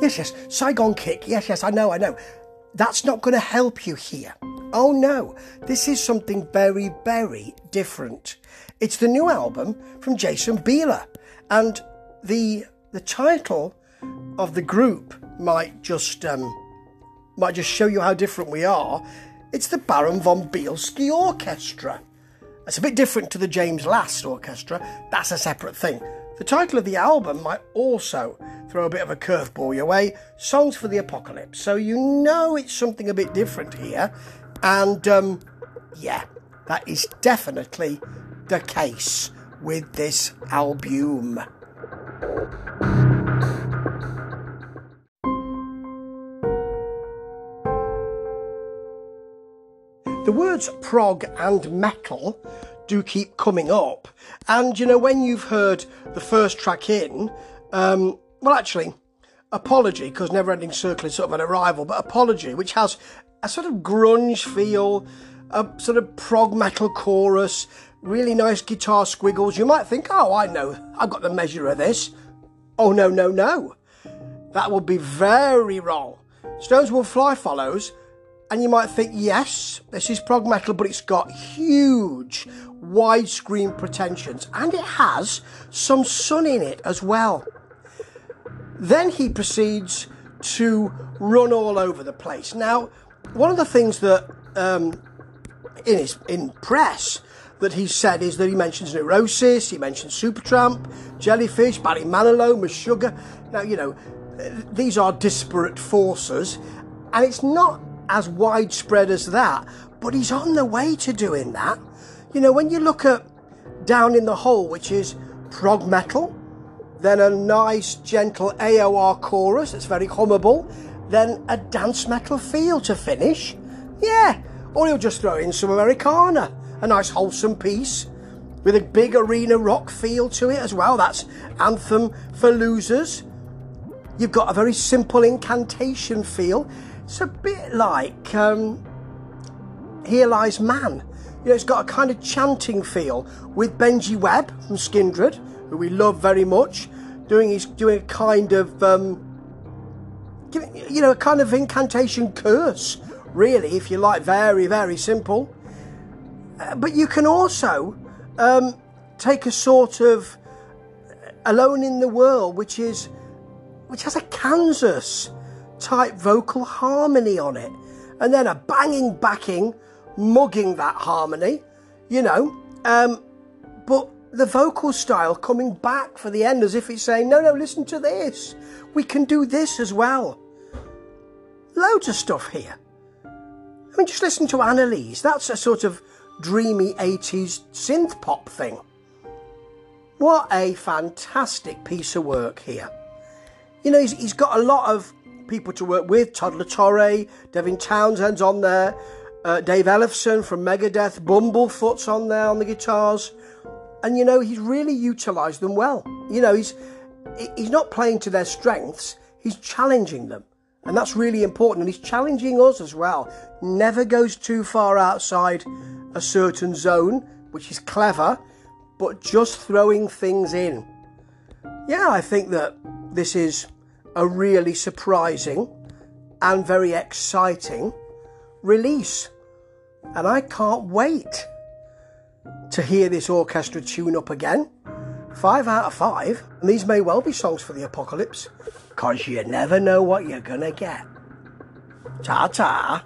Yes, yes, Saigon Kick. Yes, yes, I know, I know. That's not going to help you here. Oh no, this is something very, very different. It's the new album from Jason Bieler, and the the title of the group might just um, might just show you how different we are. It's the Baron von Bielski Orchestra. It's a bit different to the James Last Orchestra. That's a separate thing. The title of the album might also throw a bit of a curveball your way Songs for the Apocalypse. So you know it's something a bit different here. And um, yeah, that is definitely the case with this album. The words prog and metal do keep coming up. And you know, when you've heard the first track in, um, well, actually, Apology, because Never Ending Circle is sort of an arrival, but Apology, which has a sort of grunge feel, a sort of prog metal chorus, really nice guitar squiggles. You might think, oh, I know, I've got the measure of this. Oh, no, no, no. That would be very wrong. Stones Will Fly follows, and you might think, yes, this is prog metal, but it's got huge widescreen pretensions, and it has some sun in it as well. Then he proceeds to run all over the place. Now, one of the things that um, in his in press that he said is that he mentions Neurosis, he mentions Supertramp, Jellyfish, Barry Manilow, Meshuggah. Now, you know, these are disparate forces, and it's not as widespread as that, but he's on the way to doing that. You know, when you look at Down in the Hole, which is prog metal, then a nice gentle AOR chorus that's very hummable, then a dance metal feel to finish. Yeah, or he'll just throw in some Americana, a nice wholesome piece with a big arena rock feel to it as well. That's Anthem for Losers. You've got a very simple incantation feel. It's a bit like um, Here Lies Man. You know, it's got a kind of chanting feel with Benji Webb from Skindred, who we love very much, doing his doing a kind of um, you know a kind of incantation curse, really, if you like, very very simple. Uh, but you can also um, take a sort of alone in the world, which is which has a Kansas type vocal harmony on it, and then a banging backing, mugging that harmony, you know. Um, but the vocal style coming back for the end as if it's saying, no, no, listen to this. We can do this as well. Loads of stuff here. I mean, just listen to Annalise. That's a sort of dreamy 80s synth pop thing. What a fantastic piece of work here. You know, he's, he's got a lot of people to work with. Todd La Torre, Devin Townsend's on there, uh, Dave Ellefson from Megadeth, Bumblefoot's on there on the guitars and you know he's really utilised them well. You know he's he's not playing to their strengths; he's challenging them, and that's really important. And he's challenging us as well. Never goes too far outside a certain zone, which is clever, but just throwing things in. Yeah, I think that this is a really surprising and very exciting release, and I can't wait to hear this orchestra tune up again. Five out of five, and these may well be songs for the apocalypse, because you never know what you're gonna get. Ta ta.